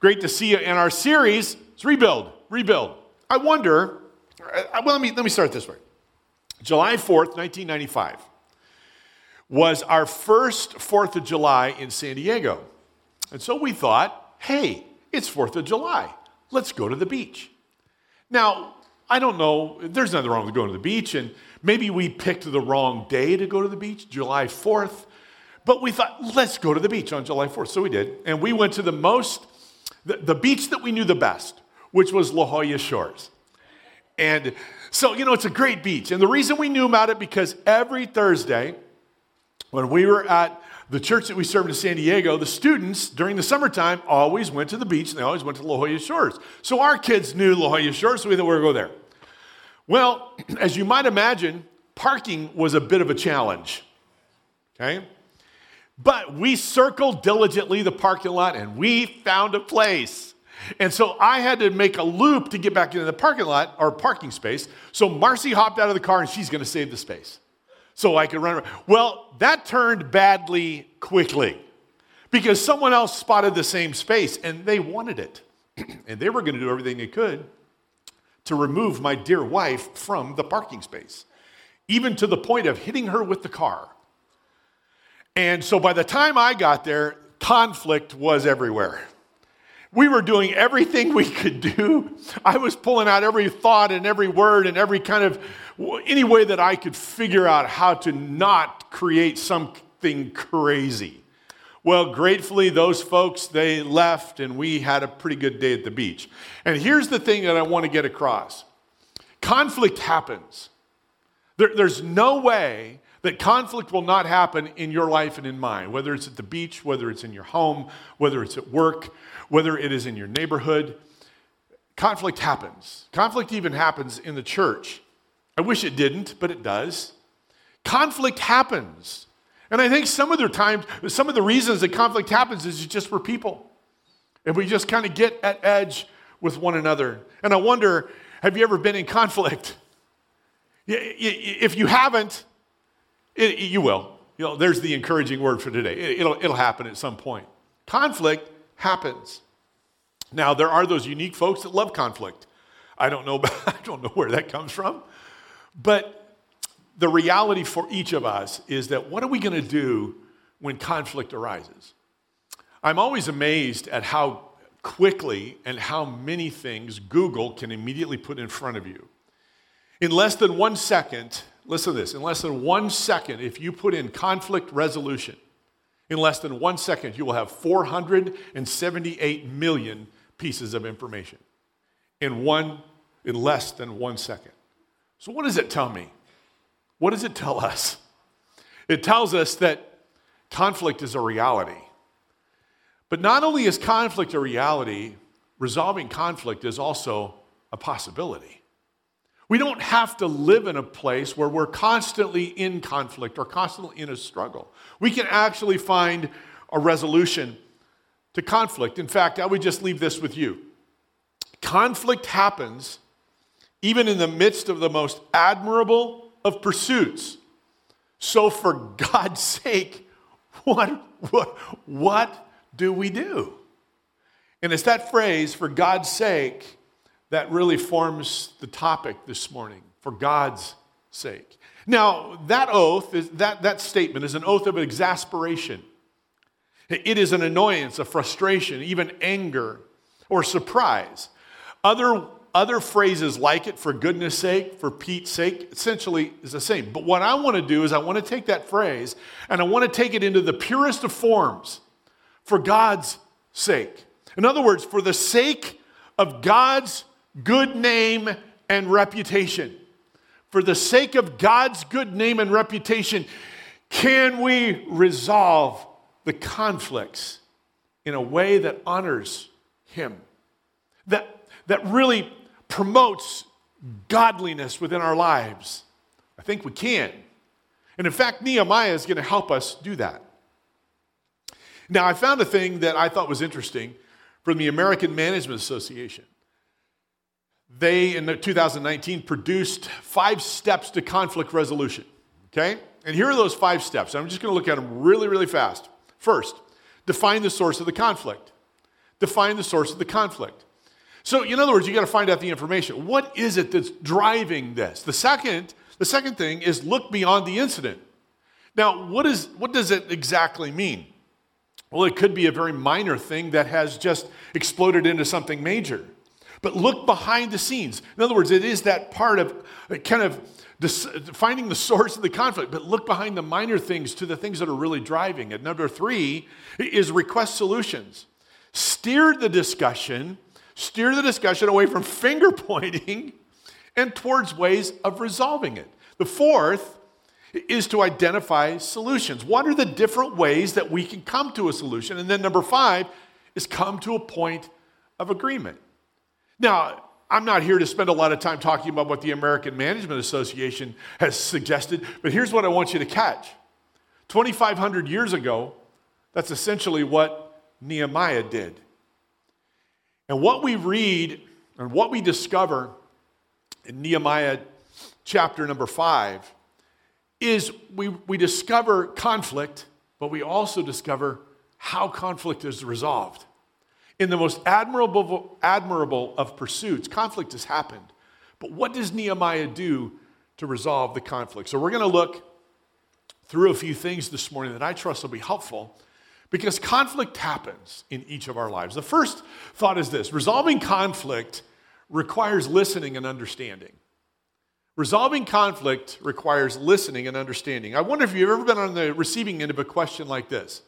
Great to see you in our series. It's Rebuild, Rebuild. I wonder, uh, well, let me, let me start this way. July 4th, 1995 was our first 4th of July in San Diego. And so we thought, hey, it's 4th of July. Let's go to the beach. Now, I don't know, there's nothing wrong with going to the beach, and maybe we picked the wrong day to go to the beach, July 4th. But we thought, let's go to the beach on July 4th. So we did. And we went to the most, the, the beach that we knew the best, which was La Jolla Shores. And so, you know, it's a great beach. And the reason we knew about it because every Thursday, when we were at the church that we served in San Diego, the students during the summertime always went to the beach and they always went to La Jolla Shores. So our kids knew La Jolla Shores, so we thought we to go there. Well, as you might imagine, parking was a bit of a challenge. Okay? But we circled diligently the parking lot and we found a place. And so I had to make a loop to get back into the parking lot or parking space. So Marcy hopped out of the car and she's going to save the space so I could run around. Well, that turned badly quickly because someone else spotted the same space and they wanted it. and they were going to do everything they could to remove my dear wife from the parking space, even to the point of hitting her with the car. And so by the time I got there, conflict was everywhere. We were doing everything we could do. I was pulling out every thought and every word and every kind of any way that I could figure out how to not create something crazy. Well, gratefully, those folks, they left and we had a pretty good day at the beach. And here's the thing that I want to get across conflict happens. There, there's no way that conflict will not happen in your life and in mine, whether it's at the beach, whether it's in your home, whether it's at work, whether it is in your neighborhood. Conflict happens. Conflict even happens in the church. I wish it didn't, but it does. Conflict happens. And I think some of the times, some of the reasons that conflict happens is just for people. And we just kind of get at edge with one another. And I wonder, have you ever been in conflict? If you haven't, it, you will. You know, there's the encouraging word for today. It, it'll, it'll happen at some point. Conflict happens. Now, there are those unique folks that love conflict. I don't know, I don't know where that comes from. But the reality for each of us is that what are we going to do when conflict arises? I'm always amazed at how quickly and how many things Google can immediately put in front of you. In less than one second, listen to this, in less than one second, if you put in conflict resolution, in less than one second, you will have 478 million pieces of information in one, in less than one second. So, what does it tell me? What does it tell us? It tells us that conflict is a reality. But not only is conflict a reality, resolving conflict is also a possibility. We don't have to live in a place where we're constantly in conflict or constantly in a struggle. We can actually find a resolution to conflict. In fact, I would just leave this with you. Conflict happens even in the midst of the most admirable of pursuits. So, for God's sake, what, what, what do we do? And it's that phrase, for God's sake, that really forms the topic this morning for God's sake. Now, that oath, is, that, that statement is an oath of exasperation. It is an annoyance, a frustration, even anger or surprise. Other, other phrases like it, for goodness sake, for Pete's sake, essentially is the same. But what I want to do is I want to take that phrase and I want to take it into the purest of forms for God's sake. In other words, for the sake of God's good name and reputation. For the sake of God's good name and reputation, can we resolve the conflicts in a way that honors Him? That, that really promotes godliness within our lives? I think we can. And in fact, Nehemiah is going to help us do that. Now, I found a thing that I thought was interesting from the American Management Association they, in the 2019, produced five steps to conflict resolution. Okay? And here are those five steps. I'm just going to look at them really, really fast. First, define the source of the conflict. Define the source of the conflict. So, in other words, you got to find out the information. What is it that's driving this? The second, the second thing is look beyond the incident. Now, what, is, what does it exactly mean? Well, it could be a very minor thing that has just exploded into something major. But look behind the scenes. In other words, it is that part of kind of finding the source of the conflict, but look behind the minor things to the things that are really driving it. Number three is request solutions. Steer the discussion, steer the discussion away from finger pointing and towards ways of resolving it. The fourth is to identify solutions. What are the different ways that we can come to a solution? And then number five is come to a point of agreement. Now, I'm not here to spend a lot of time talking about what the American Management Association has suggested, but here's what I want you to catch 2,500 years ago, that's essentially what Nehemiah did. And what we read and what we discover in Nehemiah chapter number five is we, we discover conflict, but we also discover how conflict is resolved. In the most admirable, admirable of pursuits, conflict has happened. But what does Nehemiah do to resolve the conflict? So we're going to look through a few things this morning that I trust will be helpful because conflict happens in each of our lives. The first thought is this resolving conflict requires listening and understanding. Resolving conflict requires listening and understanding. I wonder if you've ever been on the receiving end of a question like this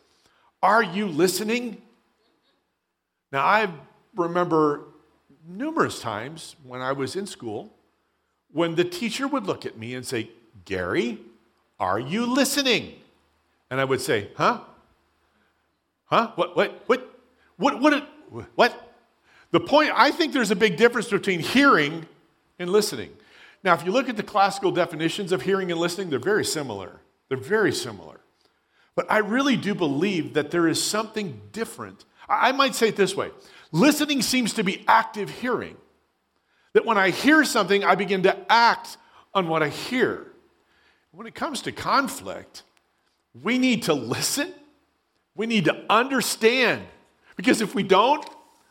Are you listening? Now, I remember numerous times when I was in school when the teacher would look at me and say, Gary, are you listening? And I would say, huh? Huh? What, what, what, what, what, what? The point, I think there's a big difference between hearing and listening. Now, if you look at the classical definitions of hearing and listening, they're very similar. They're very similar. But I really do believe that there is something different I might say it this way listening seems to be active hearing. That when I hear something, I begin to act on what I hear. When it comes to conflict, we need to listen, we need to understand. Because if we don't,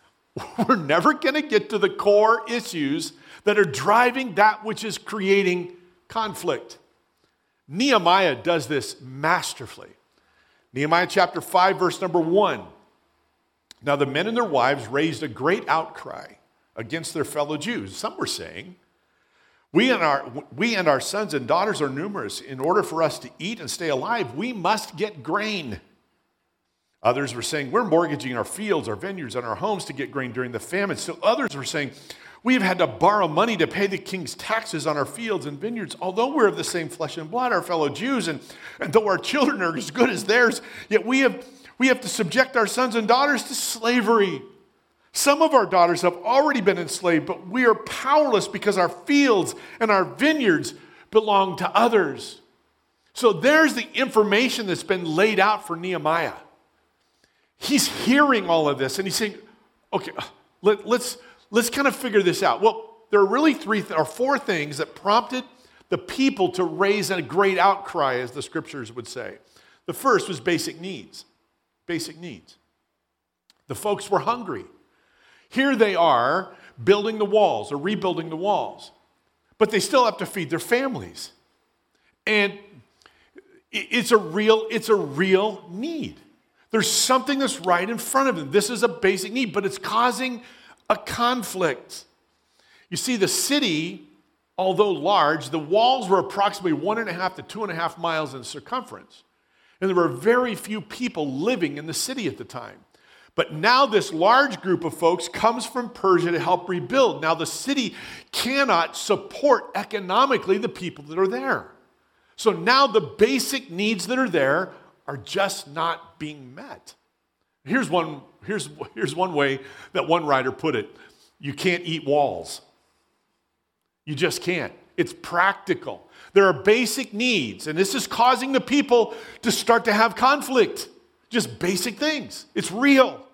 we're never going to get to the core issues that are driving that which is creating conflict. Nehemiah does this masterfully. Nehemiah chapter 5, verse number 1. Now, the men and their wives raised a great outcry against their fellow Jews. Some were saying, we and, our, we and our sons and daughters are numerous. In order for us to eat and stay alive, we must get grain. Others were saying, We're mortgaging our fields, our vineyards, and our homes to get grain during the famine. Still others were saying, We have had to borrow money to pay the king's taxes on our fields and vineyards. Although we're of the same flesh and blood, our fellow Jews, and, and though our children are as good as theirs, yet we have we have to subject our sons and daughters to slavery. Some of our daughters have already been enslaved, but we are powerless because our fields and our vineyards belong to others. So there's the information that's been laid out for Nehemiah. He's hearing all of this and he's saying, okay, uh, let, us let's, let's kind of figure this out. Well, there are really three or four things that prompted the people to raise a great outcry, as the scriptures would say. The first was basic needs basic needs. The folks were hungry. Here they are building the walls or rebuilding the walls, but they still have to feed their families. And it's a real, it's a real need. There's something that's right in front of them. This is a basic need, but it's causing a conflict. You see, the city, although large, the walls were approximately one and a half to two and a half miles in circumference. And there were very few people living in the city at the time. But now this large group of folks comes from Persia to help rebuild. Now the city cannot support economically the people that are there. So now the basic needs that are there are just not being met. Here's one, here's, here's one way that one writer put it you can't eat walls. You just can't. It's practical. There are basic needs, and this is causing the people to start to have conflict. Just basic things. It's real.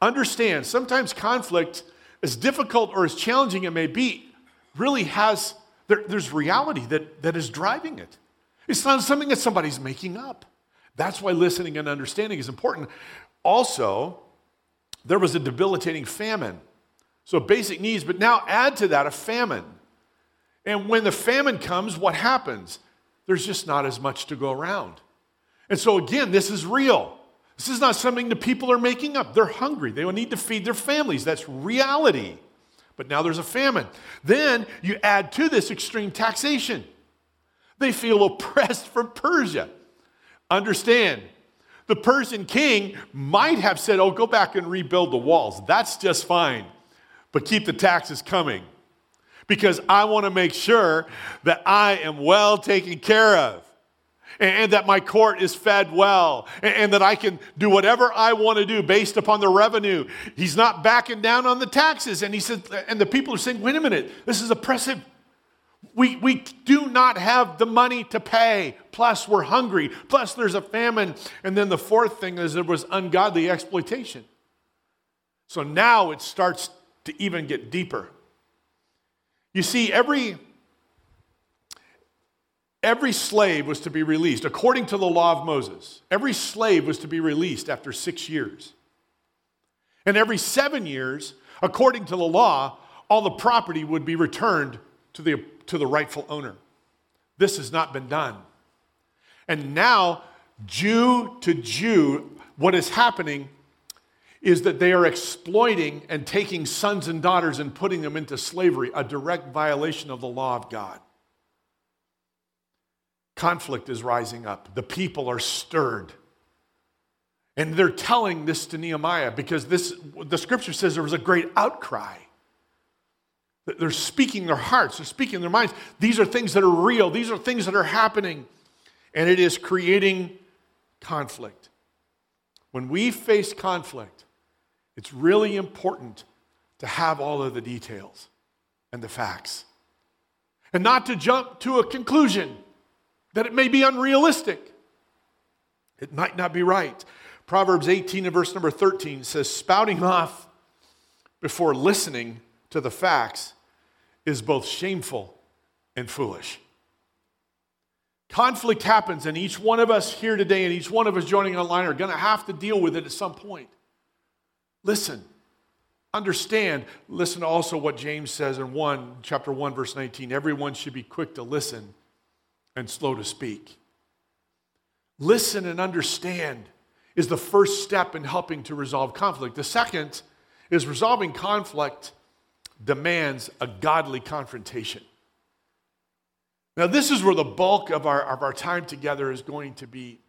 Understand, sometimes conflict, as difficult or as challenging it may be, really has, there, there's reality that, that is driving it. It's not something that somebody's making up. That's why listening and understanding is important. Also, there was a debilitating famine. So basic needs, but now add to that a famine. And when the famine comes, what happens? There's just not as much to go around. And so again, this is real. This is not something the people are making up. They're hungry. They will need to feed their families. That's reality. But now there's a famine. Then you add to this extreme taxation. They feel oppressed from Persia. Understand, the Persian king might have said, Oh, go back and rebuild the walls. That's just fine, but keep the taxes coming because I want to make sure that I am well taken care of and, that my court is fed well and, that I can do whatever I want to do based upon the revenue. He's not backing down on the taxes. And he said, and the people are saying, wait a minute, this is oppressive. We, we do not have the money to pay. Plus, we're hungry. Plus, there's a famine. And then the fourth thing is there was ungodly exploitation. So now it starts to even get deeper. You see, every, every slave was to be released according to the law of Moses. Every slave was to be released after six years. And every seven years, according to the law, all the property would be returned to the to the rightful owner. This has not been done. And now, Jew to Jew, what is happening is that they are exploiting and taking sons and daughters and putting them into slavery, a direct violation of the law of God. Conflict is rising up. The people are stirred. And they're telling this to Nehemiah because this, the scripture says there was a great outcry. They're speaking their hearts, they're speaking their minds. These are things that are real, these are things that are happening, and it is creating conflict. When we face conflict, it's really important to have all of the details and the facts and not to jump to a conclusion that it may be unrealistic. It might not be right. Proverbs 18 and verse number 13 says, spouting off before listening to the facts is both shameful and foolish. Conflict happens, and each one of us here today and each one of us joining online are going to have to deal with it at some point. Listen, understand, listen also what James says in 1, chapter 1, verse 19. Everyone should be quick to listen and slow to speak. Listen and understand is the first step in helping to resolve conflict. The second is resolving conflict demands a godly confrontation. Now, this is where the bulk of our, of our time together is going to be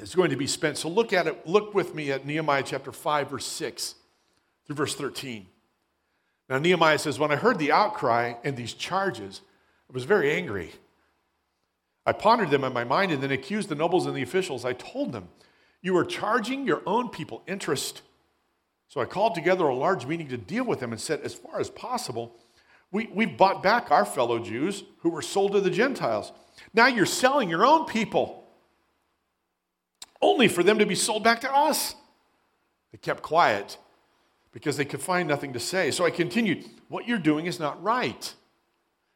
is going to be spent. So look at it, look with me at Nehemiah chapter 5, verse 6 through verse 13. Now, Nehemiah says, When I heard the outcry and these charges, I was very angry. I pondered them in my mind and then accused the nobles and the officials. I told them, You are charging your own people interest so I called together a large meeting to deal with them and said, as far as possible, we, we bought back our fellow Jews who were sold to the Gentiles. Now you're selling your own people only for them to be sold back to us. They kept quiet because they could find nothing to say. So I continued, What you're doing is not right.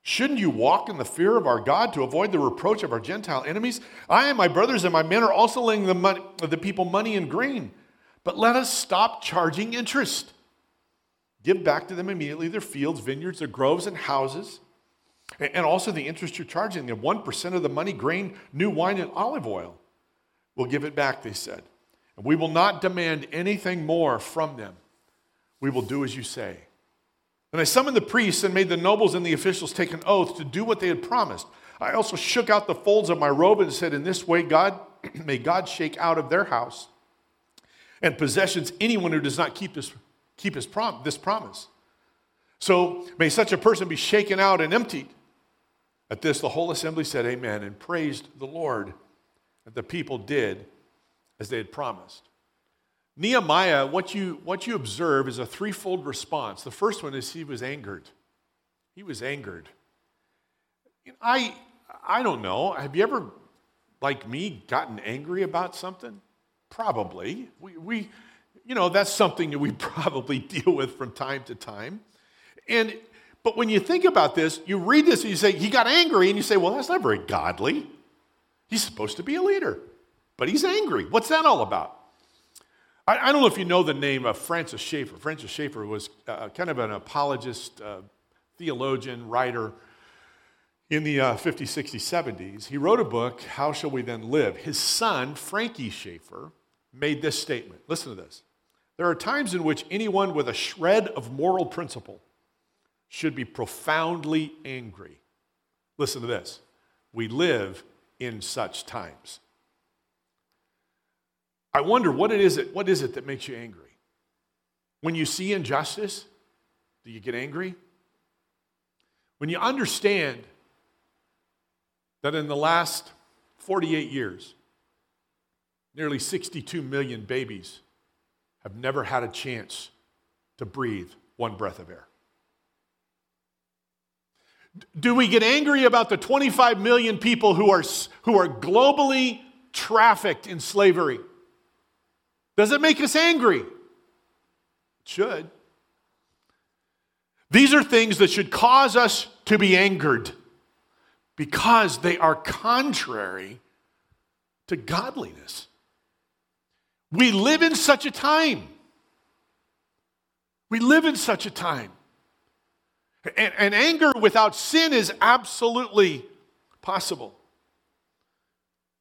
Shouldn't you walk in the fear of our God to avoid the reproach of our Gentile enemies? I and my brothers and my men are also lending the, money, the people money and grain. But let us stop charging interest. Give back to them immediately their fields, vineyards, their groves, and houses, and also the interest you're charging them 1% of the money, grain, new wine, and olive oil. We'll give it back, they said. And we will not demand anything more from them. We will do as you say. And I summoned the priests and made the nobles and the officials take an oath to do what they had promised. I also shook out the folds of my robe and said, In this way, God, may God shake out of their house and possessions anyone who does not keep this, keep his prom, this promise. So may such a person be shaken out and emptied. At this, the whole assembly said, Amen, and praised the Lord. And the people did as they had promised. Nehemiah, what you, what you observe is a threefold response. The first one is he was angered. He was angered. I, I don't know. Have you ever, like me, gotten angry about something? Probably. We, we, you know, that's something that we probably deal with from time to time. And but when you think about this, you read this and you say, he got angry, and you say, well, that's not very godly. He's supposed to be a leader, but he's angry. What's that all about? I, I don't know if you know the name of Francis Schaeffer. Francis Schaeffer was uh, kind of an apologist, uh, theologian, writer in the uh, 50s, 60s, 70s. He wrote a book, How Shall We Then Live? His son, Frankie Schaeffer, made this statement. Listen to this. There are times in which anyone with a shred of moral principle should be profoundly angry. Listen to this. We live in such times. I wonder what it is that, what is it that makes you angry? When you see injustice, do you get angry? When you understand that in the last 48 years, nearly 62 million babies have never had a chance to breathe one breath of air. Do we get angry about the 25 million people who are, who are globally trafficked in slavery? Does it make us angry? It should. These are things that should cause us to be angered because they are contrary to godliness. We live in such a time. We live in such a time. And, and, anger without sin is absolutely possible.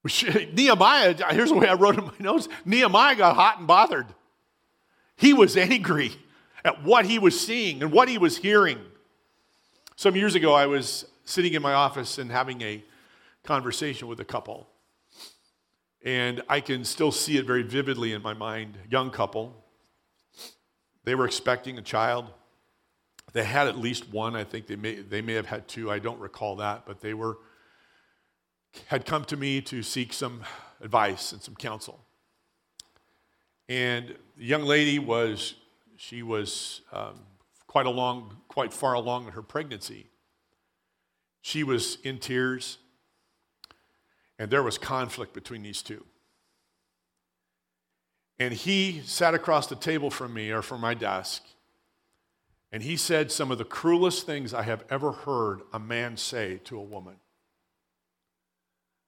Nehemiah, here's the way I wrote in my notes Nehemiah got hot and bothered. He was angry at what he was seeing and what he was hearing. Some years ago, I was sitting in my office and having a conversation with a couple. And I can still see it very vividly in my mind. Young couple. They were expecting a child. They had at least one. I think they may, they may have had two. I don't recall that, but they were had come to me to seek some advice and some counsel. And the young lady was, she was um, quite along, quite far along in her pregnancy. She was in tears, and there was conflict between these two. And he sat across the table from me or from my desk, and he said some of the cruelest things I have ever heard a man say to a woman.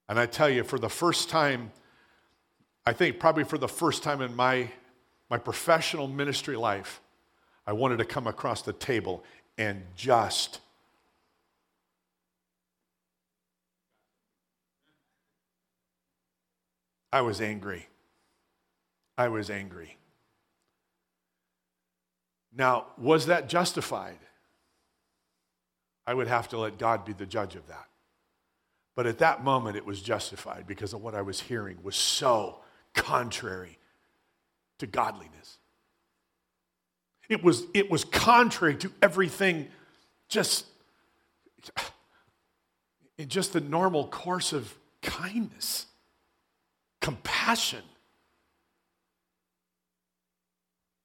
And I tell you, for the first time, I think probably for the first time in my, my professional ministry life, I wanted to come across the table and just I was angry. I was angry. Now, was that justified? I would have to let God be the judge of that. But at that moment, it was justified because of what I was hearing was so contrary to godliness. It was, it was contrary to everything, just in just the normal course of kindness, compassion.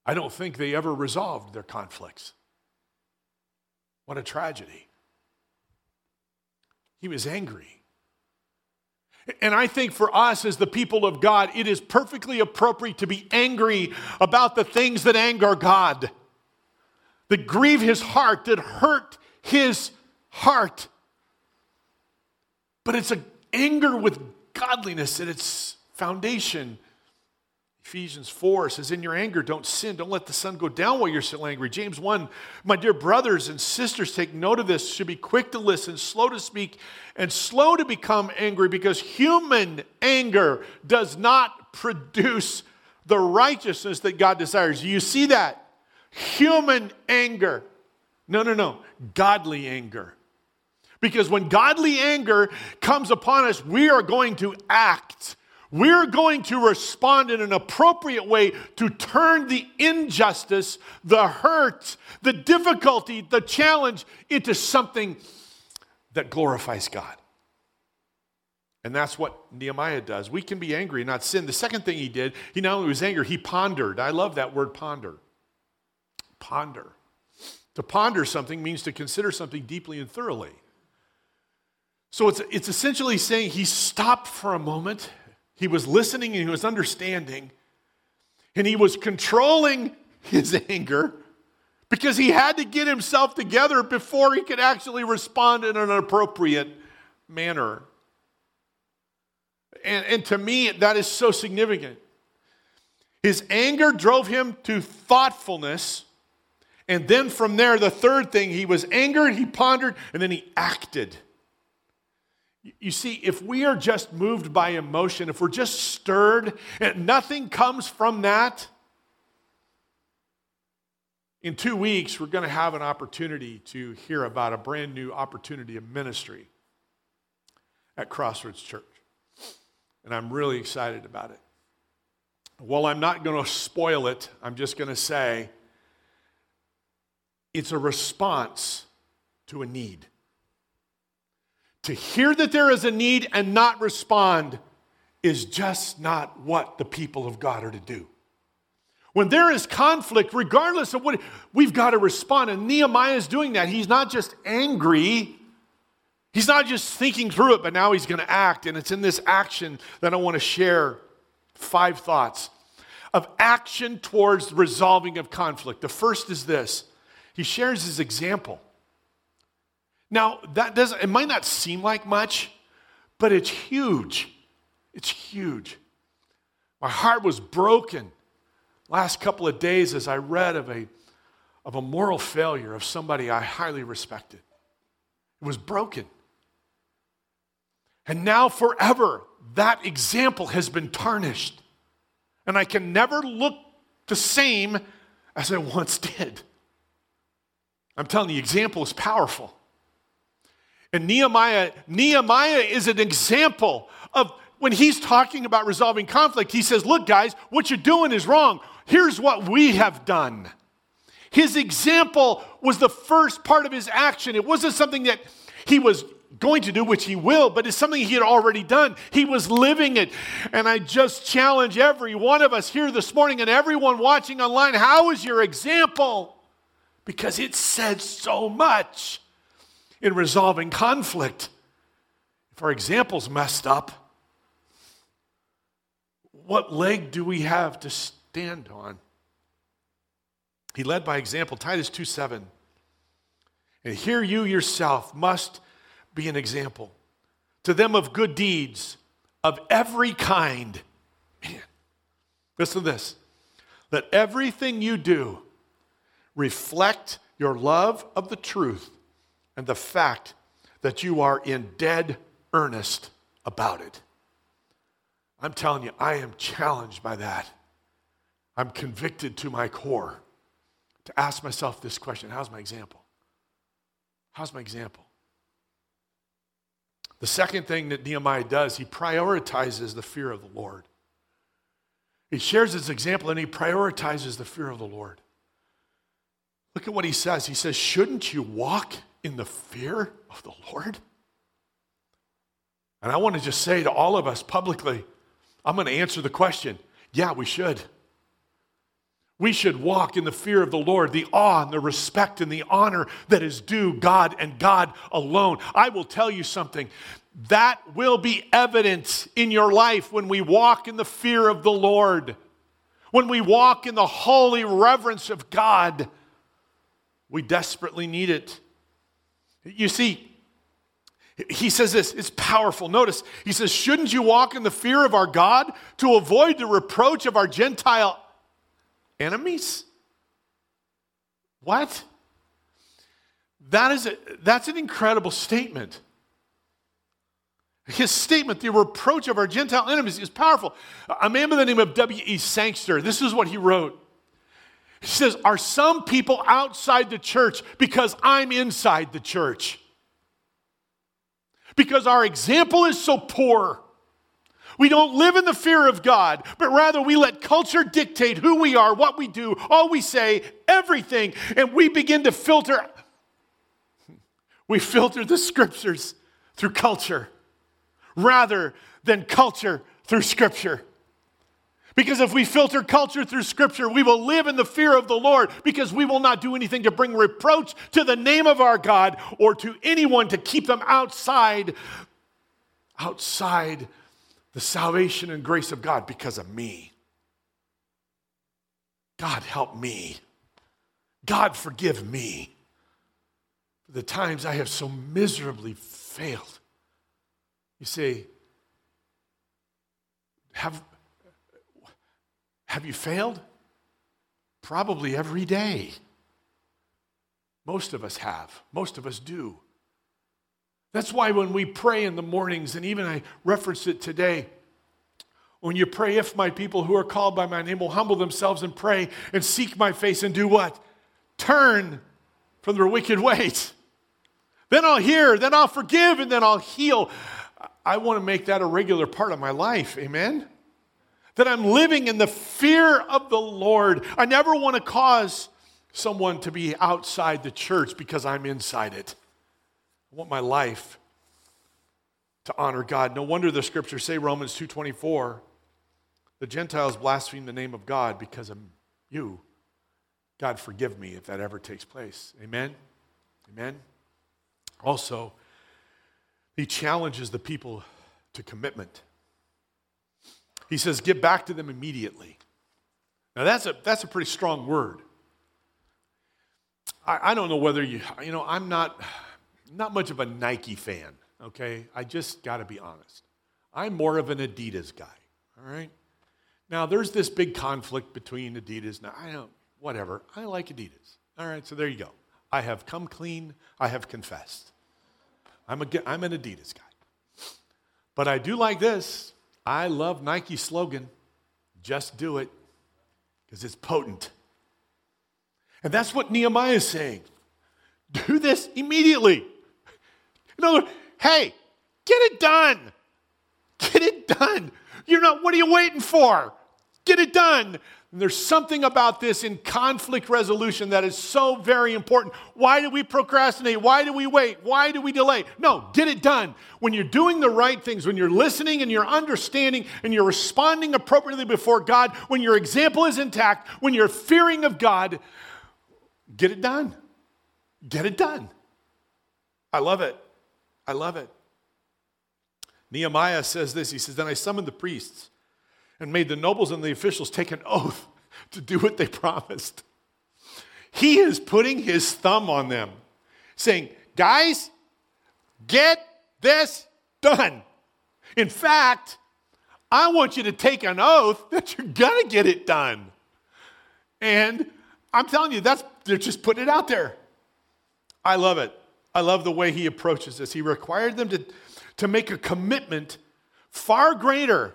I don't think they ever resolved their conflicts. What a tragedy. He was angry. And I think for us as the people of God, it is perfectly appropriate to be angry about the things that anger God, that grieve his heart, that hurt his heart. But it's an anger with godliness at its foundation. Ephesians 4 says, In your anger, don't sin. Don't let the sun go down while you're still angry. James 1, my dear brothers and sisters, take note of this. Should be quick to listen, slow to speak, and slow to become angry because human anger does not produce the righteousness that God desires. You see that? Human anger. No, no, no. Godly anger. Because when godly anger comes upon us, we are going to act we're going to respond in an appropriate way to turn the injustice, the hurt, the difficulty, the challenge into something that glorifies God. And that's what Nehemiah does. We can be angry and not sin. The second thing he did, he not only was angry, he pondered. I love that word ponder. Ponder. To ponder something means to consider something deeply and thoroughly. So it's, it's essentially saying he stopped for a moment he was listening and he was understanding, and he was controlling his anger because he had to get himself together before he could actually respond in an appropriate manner. And, and to me, that is so significant. His anger drove him to thoughtfulness. And then from there, the third thing, he was angered, he pondered, and then he acted. You see, if we are just moved by emotion, if we're just stirred and nothing comes from that, in two weeks, we're going to have an opportunity to hear about a brand new opportunity of ministry at Crossroads Church. And I'm really excited about it. While I'm not going to spoil it, I'm just going to say it's a response to a need. To hear that there is a need and not respond is just not what the people of God are to do. When there is conflict, regardless of what, we've got to respond. And Nehemiah is doing that. He's not just angry, he's not just thinking through it, but now he's going to act. And it's in this action that I want to share five thoughts of action towards resolving of conflict. The first is this he shares his example. Now, that doesn't, it might not seem like much, but it's huge. It's huge. My heart was broken last couple of days as I read of a, of a moral failure of somebody I highly respected. It was broken. And now, forever, that example has been tarnished. And I can never look the same as I once did. I'm telling you, the example is powerful. And Nehemiah, Nehemiah is an example of when he's talking about resolving conflict, he says, Look, guys, what you're doing is wrong. Here's what we have done. His example was the first part of his action. It wasn't something that he was going to do, which he will, but it's something he had already done. He was living it. And I just challenge every one of us here this morning and everyone watching online how is your example? Because it says so much in resolving conflict. If our example's messed up, what leg do we have to stand on? He led by example, Titus 2 7. And here you yourself must be an example to them of good deeds of every kind. Man, listen to this. Let everything you do reflect your love of the truth and the fact that you are in dead earnest about it. I'm telling you, I am challenged by that. I'm convicted to my core to ask myself this question How's my example? How's my example? The second thing that Nehemiah does, he prioritizes the fear of the Lord. He shares his example and he prioritizes the fear of the Lord. Look at what he says. He says, Shouldn't you walk in the fear of the Lord? And I want to just say to all of us publicly, I'm going to answer the question yeah, we should. We should walk in the fear of the Lord, the awe and the respect and the honor that is due God and God alone. I will tell you something that will be evident in your life when we walk in the fear of the Lord, when we walk in the holy reverence of God. We desperately need it. You see, he says this, it's powerful. Notice, he says, Shouldn't you walk in the fear of our God to avoid the reproach of our Gentile enemies? What? That is a, that's an incredible statement. His statement, the reproach of our Gentile enemies, is powerful. A man by the name of W.E. Sangster, this is what he wrote. He says, Are some people outside the church because I'm inside the church? Because our example is so poor. We don't live in the fear of God, but rather we let culture dictate who we are, what we do, all we say, everything, and we begin to filter. We filter the scriptures through culture rather than culture through scripture. Because if we filter culture through scripture, we will live in the fear of the Lord because we will not do anything to bring reproach to the name of our God or to anyone to keep them outside outside the salvation and grace of God because of me. God help me. God forgive me for the times I have so miserably failed. You say, have Have you failed? Probably every day. Most of us have. Most of us do. That's why when we pray in the mornings, and even I referenced it today, when you pray, if my people who are called by my name will humble themselves and pray and seek my face and do what? Turn from their wicked ways. Then I'll hear, then I'll forgive, and then I'll heal. I want to make that a regular part of my life. Amen? That I'm living in the fear of the Lord. I never want to cause someone to be outside the church because I'm inside it. I want my life to honor God. No wonder the scriptures say Romans 2:24, the Gentiles blaspheme the name of God because of you. God forgive me if that ever takes place. Amen. Amen. Also, he challenges the people to commitment. He says, "Get back to them immediately." Now that's a that's a pretty strong word. I, I don't know whether you you know I'm not not much of a Nike fan. Okay, I just got to be honest. I'm more of an Adidas guy. All right. Now there's this big conflict between Adidas. Now I don't whatever. I like Adidas. All right. So there you go. I have come clean. I have confessed. I'm, a, I'm an Adidas guy. But I do like this. I love Nike's slogan just do it because it's potent. And that's what Nehemiah is saying. Do this immediately. In other words, hey, get it done. Get it done. You're not, what are you waiting for? Get it done. And there's something about this in conflict resolution that is so very important. Why do we procrastinate? Why do we wait? Why do we delay? No, get it done. When you're doing the right things, when you're listening and you're understanding and you're responding appropriately before God, when your example is intact, when you're fearing of God, get it done. Get it done. I love it. I love it. Nehemiah says this He says, Then I summoned the priests and made the nobles and the officials take an oath to do what they promised. He is putting his thumb on them, saying, Guys, get this done. In fact, I want you to take an oath that you're going to get it done. And I'm telling you, that's, they're just putting it out there. I love it. I love the way he approaches this. He required them to, to make a commitment far greater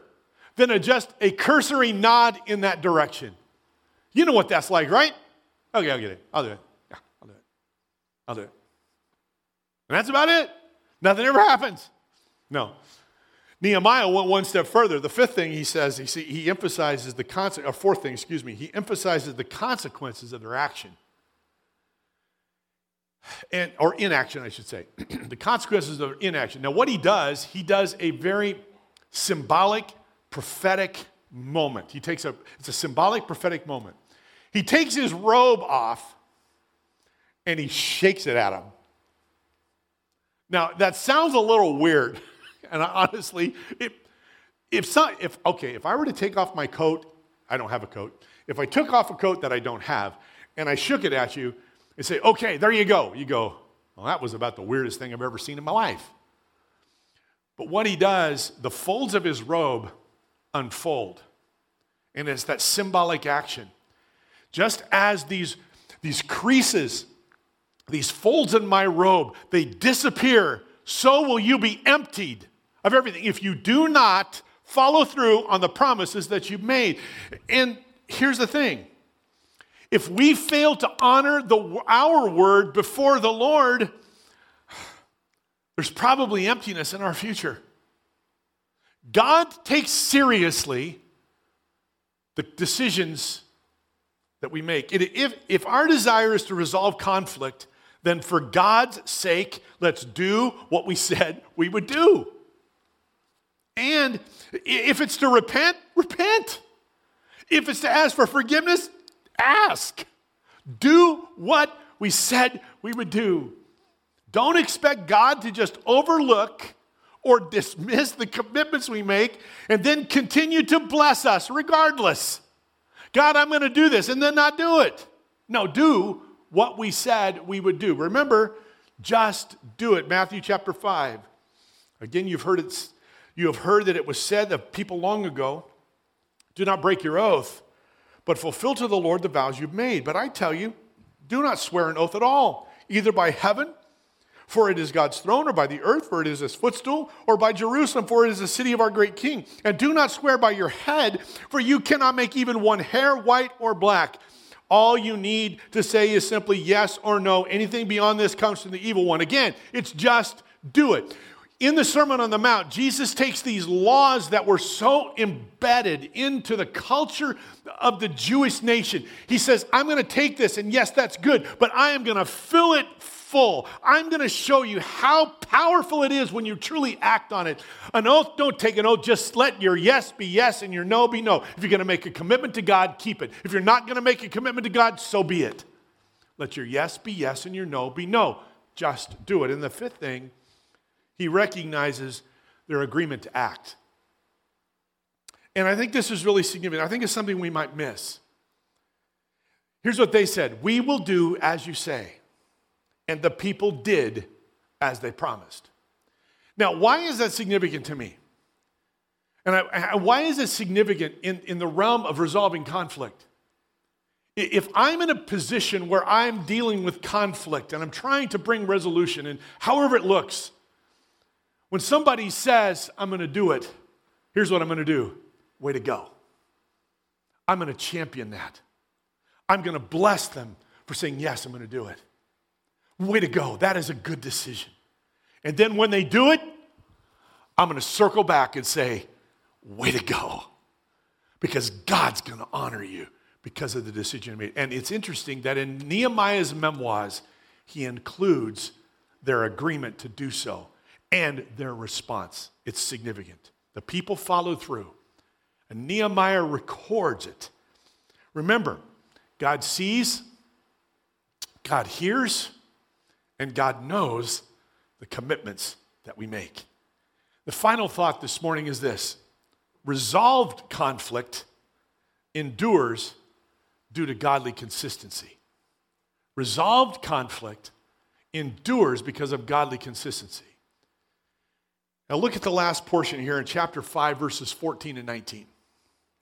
than a, just a cursory nod in that direction. You know what that's like, right? Okay, I'll get it. I'll do it. Yeah, I'll do it. I'll do it. And that's about it. Nothing ever happens. No. Nehemiah went one step further. The fifth thing he says, he, see, he emphasizes the consequence, or fourth thing, excuse me, he emphasizes the consequences of their action. And, or inaction, I should say. the consequences of inaction. Now, what he does, he does a very symbolic prophetic moment. He takes a, it's a symbolic prophetic moment. He takes his robe off and he shakes it at him. Now, that sounds a little weird. And I, honestly, it, if, some, if, okay, if I were to take off my coat, I don't have a coat. If I took off a coat that I don't have and I shook it at you and say, okay, there you go, you go, well, that was about the weirdest thing I've ever seen in my life. But what he does, the folds of his robe unfold. And it's that symbolic action. Just as these, these creases, these folds in my robe, they disappear, so will you be emptied of everything if you do not follow through on the promises that you've made. And here's the thing if we fail to honor the, our word before the Lord, there's probably emptiness in our future. God takes seriously the decisions that we make. If, if our desire is to resolve conflict, then for God's sake, let's do what we said we would do. And if it's to repent, repent. If it's to ask for forgiveness, ask. Do what we said we would do. Don't expect God to just overlook or dismiss the commitments we make and then continue to bless us regardless. God, I'm going to do this and then not do it. No, do what we said we would do. Remember, just do it. Matthew chapter 5. Again, you've heard it you have heard that it was said of people long ago, do not break your oath, but fulfill to the Lord the vows you've made. But I tell you, do not swear an oath at all, either by heaven, for it is God's throne, or by the earth, for it is his footstool, or by Jerusalem, for it is the city of our great king. And do not swear by your head, for you cannot make even one hair white or black. All you need to say is simply yes or no. Anything beyond this comes from the evil one. Again, it's just do it. In the Sermon on the Mount, Jesus takes these laws that were so embedded into the culture of the Jewish nation. He says, I'm going to take this, and yes, that's good, but I am going to fill it full. I'm going to show you how powerful it is when you truly act on it. An oath, don't take an oath. Just let your yes be yes and your no be no. If you're going to make a commitment to God, keep it. If you're not going to make a commitment to God, so be it. Let your yes be yes and your no be no. Just do it. And the fifth thing, he recognizes their agreement to act. And I think this is really significant. I think it's something we might miss. Here's what they said We will do as you say. And the people did as they promised. Now, why is that significant to me? And I, why is it significant in, in the realm of resolving conflict? If I'm in a position where I'm dealing with conflict and I'm trying to bring resolution, and however it looks, when somebody says, I'm going to do it, here's what I'm going to do way to go. I'm going to champion that. I'm going to bless them for saying, Yes, I'm going to do it. Way to go. That is a good decision. And then when they do it, I'm going to circle back and say, Way to go. Because God's going to honor you because of the decision you made. And it's interesting that in Nehemiah's memoirs, he includes their agreement to do so and their response. It's significant. The people followed through, and Nehemiah records it. Remember, God sees, God hears, and God knows the commitments that we make. The final thought this morning is this resolved conflict endures due to godly consistency. Resolved conflict endures because of godly consistency. Now look at the last portion here in chapter 5, verses 14 and 19.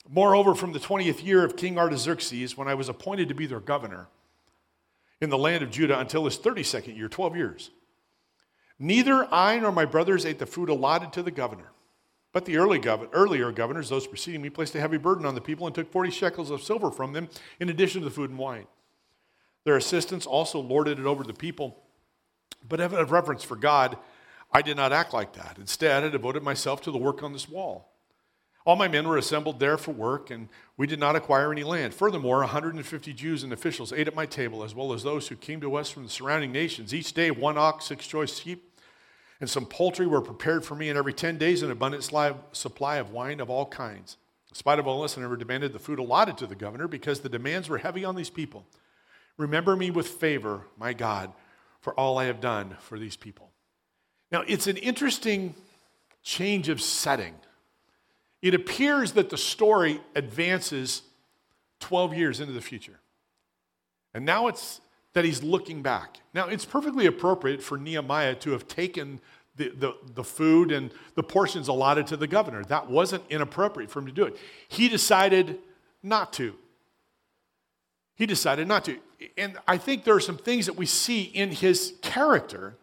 Moreover, from the 20th year of King Artaxerxes, when I was appointed to be their governor in the land of Judah until his 32nd year, 12 years, neither I nor my brothers ate the food allotted to the governor. But the early gov- earlier governors, those preceding me, placed a heavy burden on the people and took 40 shekels of silver from them in addition to the food and wine. Their assistants also lorded it over the people. But out of reverence for God, I did not act like that. Instead, I devoted myself to the work on this wall. All my men were assembled there for work, and we did not acquire any land. Furthermore, 150 Jews and officials ate at my table, as well as those who came to us from the surrounding nations. Each day, one ox, six choice sheep, and some poultry were prepared for me, and every 10 days, an abundant supply of wine of all kinds. In spite of all this, I never demanded the food allotted to the governor because the demands were heavy on these people. Remember me with favor, my God, for all I have done for these people. Now, it's an interesting change of setting. It appears that the story advances 12 years into the future. And now it's that he's looking back. Now, it's perfectly appropriate for Nehemiah to have taken the, the, the, food and the portions allotted to the governor. That wasn't inappropriate for him to do it. He decided not to. He decided not to. And I think there are some things that we see in his character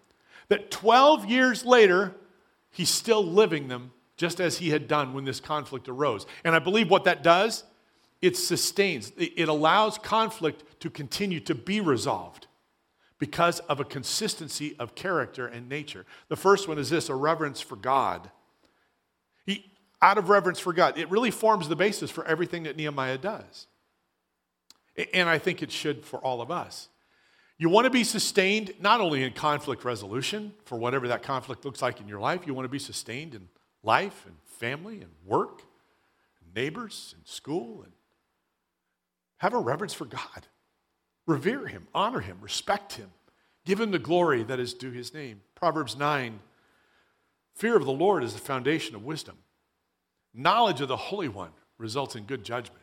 that 12 years later, he's still living them just as he had done when this conflict arose. And I believe what that does, it sustains, it allows conflict to continue to be resolved because of a consistency of character and nature. The first one is this a reverence for God. He, out of reverence for God, it really forms the basis for everything that Nehemiah does. And I think it should for all of us. You want to be sustained not only in conflict resolution for whatever that conflict looks like in your life, you want to be sustained in life and family and work, and neighbors and school, and have a reverence for God. Revere Him, honor Him, respect Him, give Him the glory that is due His name. Proverbs 9 Fear of the Lord is the foundation of wisdom. Knowledge of the Holy One results in good judgment.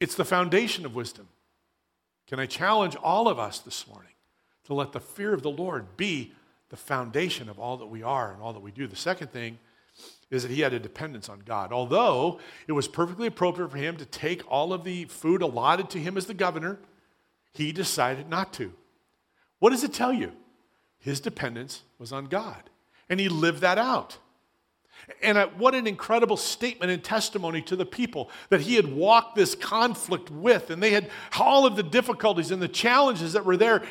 It's the foundation of wisdom. Can I challenge all of us this morning to let the fear of the Lord be the foundation of all that we are and all that we do? The second thing is that he had a dependence on God. Although it was perfectly appropriate for him to take all of the food allotted to him as the governor, he decided not to. What does it tell you? His dependence was on God, and he lived that out. And what an incredible statement and testimony to the people that he had walked this conflict with, and they had all of the difficulties and the challenges that were there.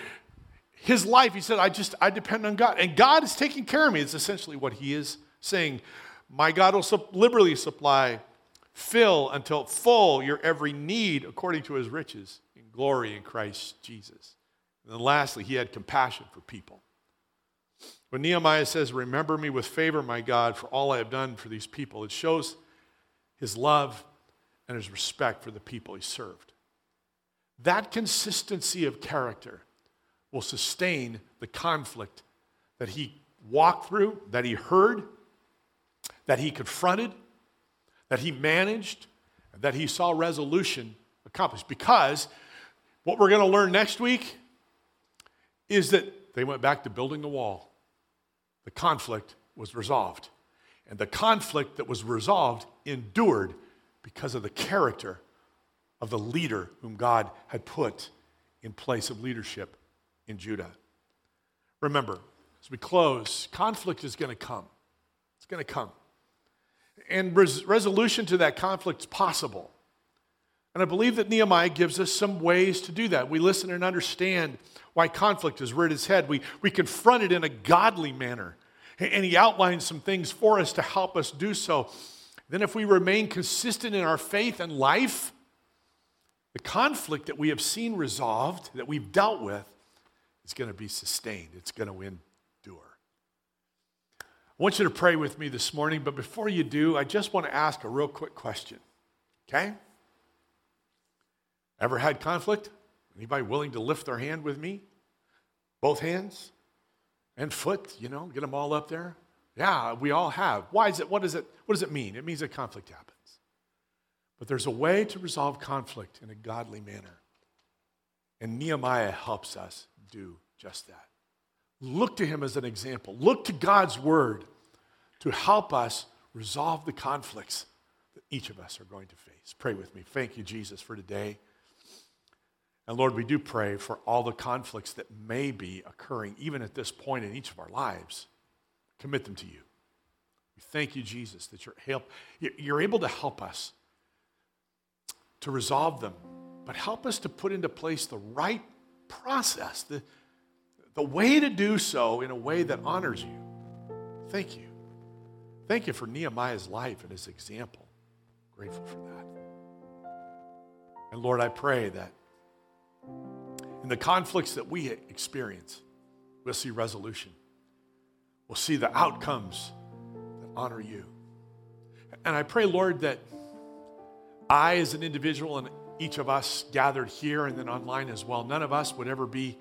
His life, he said, I just, I depend on God. And God is taking care of me. It's essentially what he is saying. My God will liberally supply, fill until full your every need according to his riches in glory in Christ Jesus. And then lastly, he had compassion for people. When Nehemiah says, Remember me with favor, my God, for all I have done for these people, it shows his love and his respect for the people he served. That consistency of character will sustain the conflict that he walked through, that he heard, that he confronted, that he managed, that he saw resolution accomplished. Because what we're going to learn next week is that they went back to building the wall. The conflict was resolved. And the conflict that was resolved endured because of the character of the leader whom God had put in place of leadership in Judah. Remember, as we close, conflict is going to come. It's going to come. And res- resolution to that conflict is possible. And I believe that Nehemiah gives us some ways to do that. We listen and understand why conflict has reared its head. We, we confront it in a godly manner. And he outlines some things for us to help us do so. Then, if we remain consistent in our faith and life, the conflict that we have seen resolved, that we've dealt with, is going to be sustained. It's going to endure. I want you to pray with me this morning, but before you do, I just want to ask a real quick question. Okay? Ever had conflict? Anybody willing to lift their hand with me? Both hands and foot, you know, get them all up there. Yeah, we all have. Why is it? What is it? What does it mean? It means that conflict happens. But there's a way to resolve conflict in a godly manner. And Nehemiah helps us do just that. Look to him as an example. Look to God's word to help us resolve the conflicts that each of us are going to face. Pray with me. Thank you, Jesus, for today. And Lord, we do pray for all the conflicts that may be occurring, even at this point in each of our lives. Commit them to you. We thank you, Jesus, that you're, help, you're able to help us to resolve them, but help us to put into place the right process, the, the way to do so in a way that honors you. Thank you. Thank you for Nehemiah's life and his example. Grateful for that. And Lord, I pray that in the conflicts that we experience, we'll see resolution. We'll see the outcomes that honor you. And I pray, Lord, that I, as an individual, and each of us gathered here and then online as well, none of us would ever be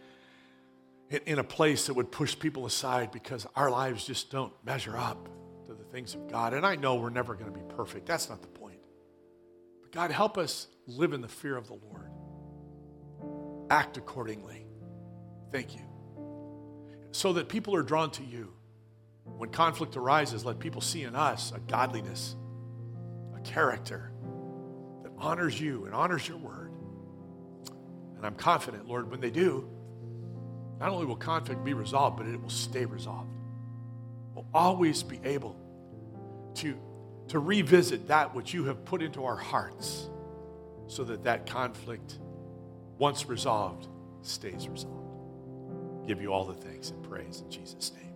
in a place that would push people aside because our lives just don't measure up to the things of God. And I know we're never going to be perfect. That's not the point. But God, help us live in the fear of the Lord act accordingly. Thank you. So that people are drawn to you. When conflict arises, let people see in us a godliness, a character honors you and honors your word. And I'm confident, Lord, when they do, not only will conflict be resolved, but it will stay resolved. We'll always be able to, to revisit that which you have put into our hearts so that that conflict once resolved, stays resolved. Give you all the thanks and praise in Jesus' name.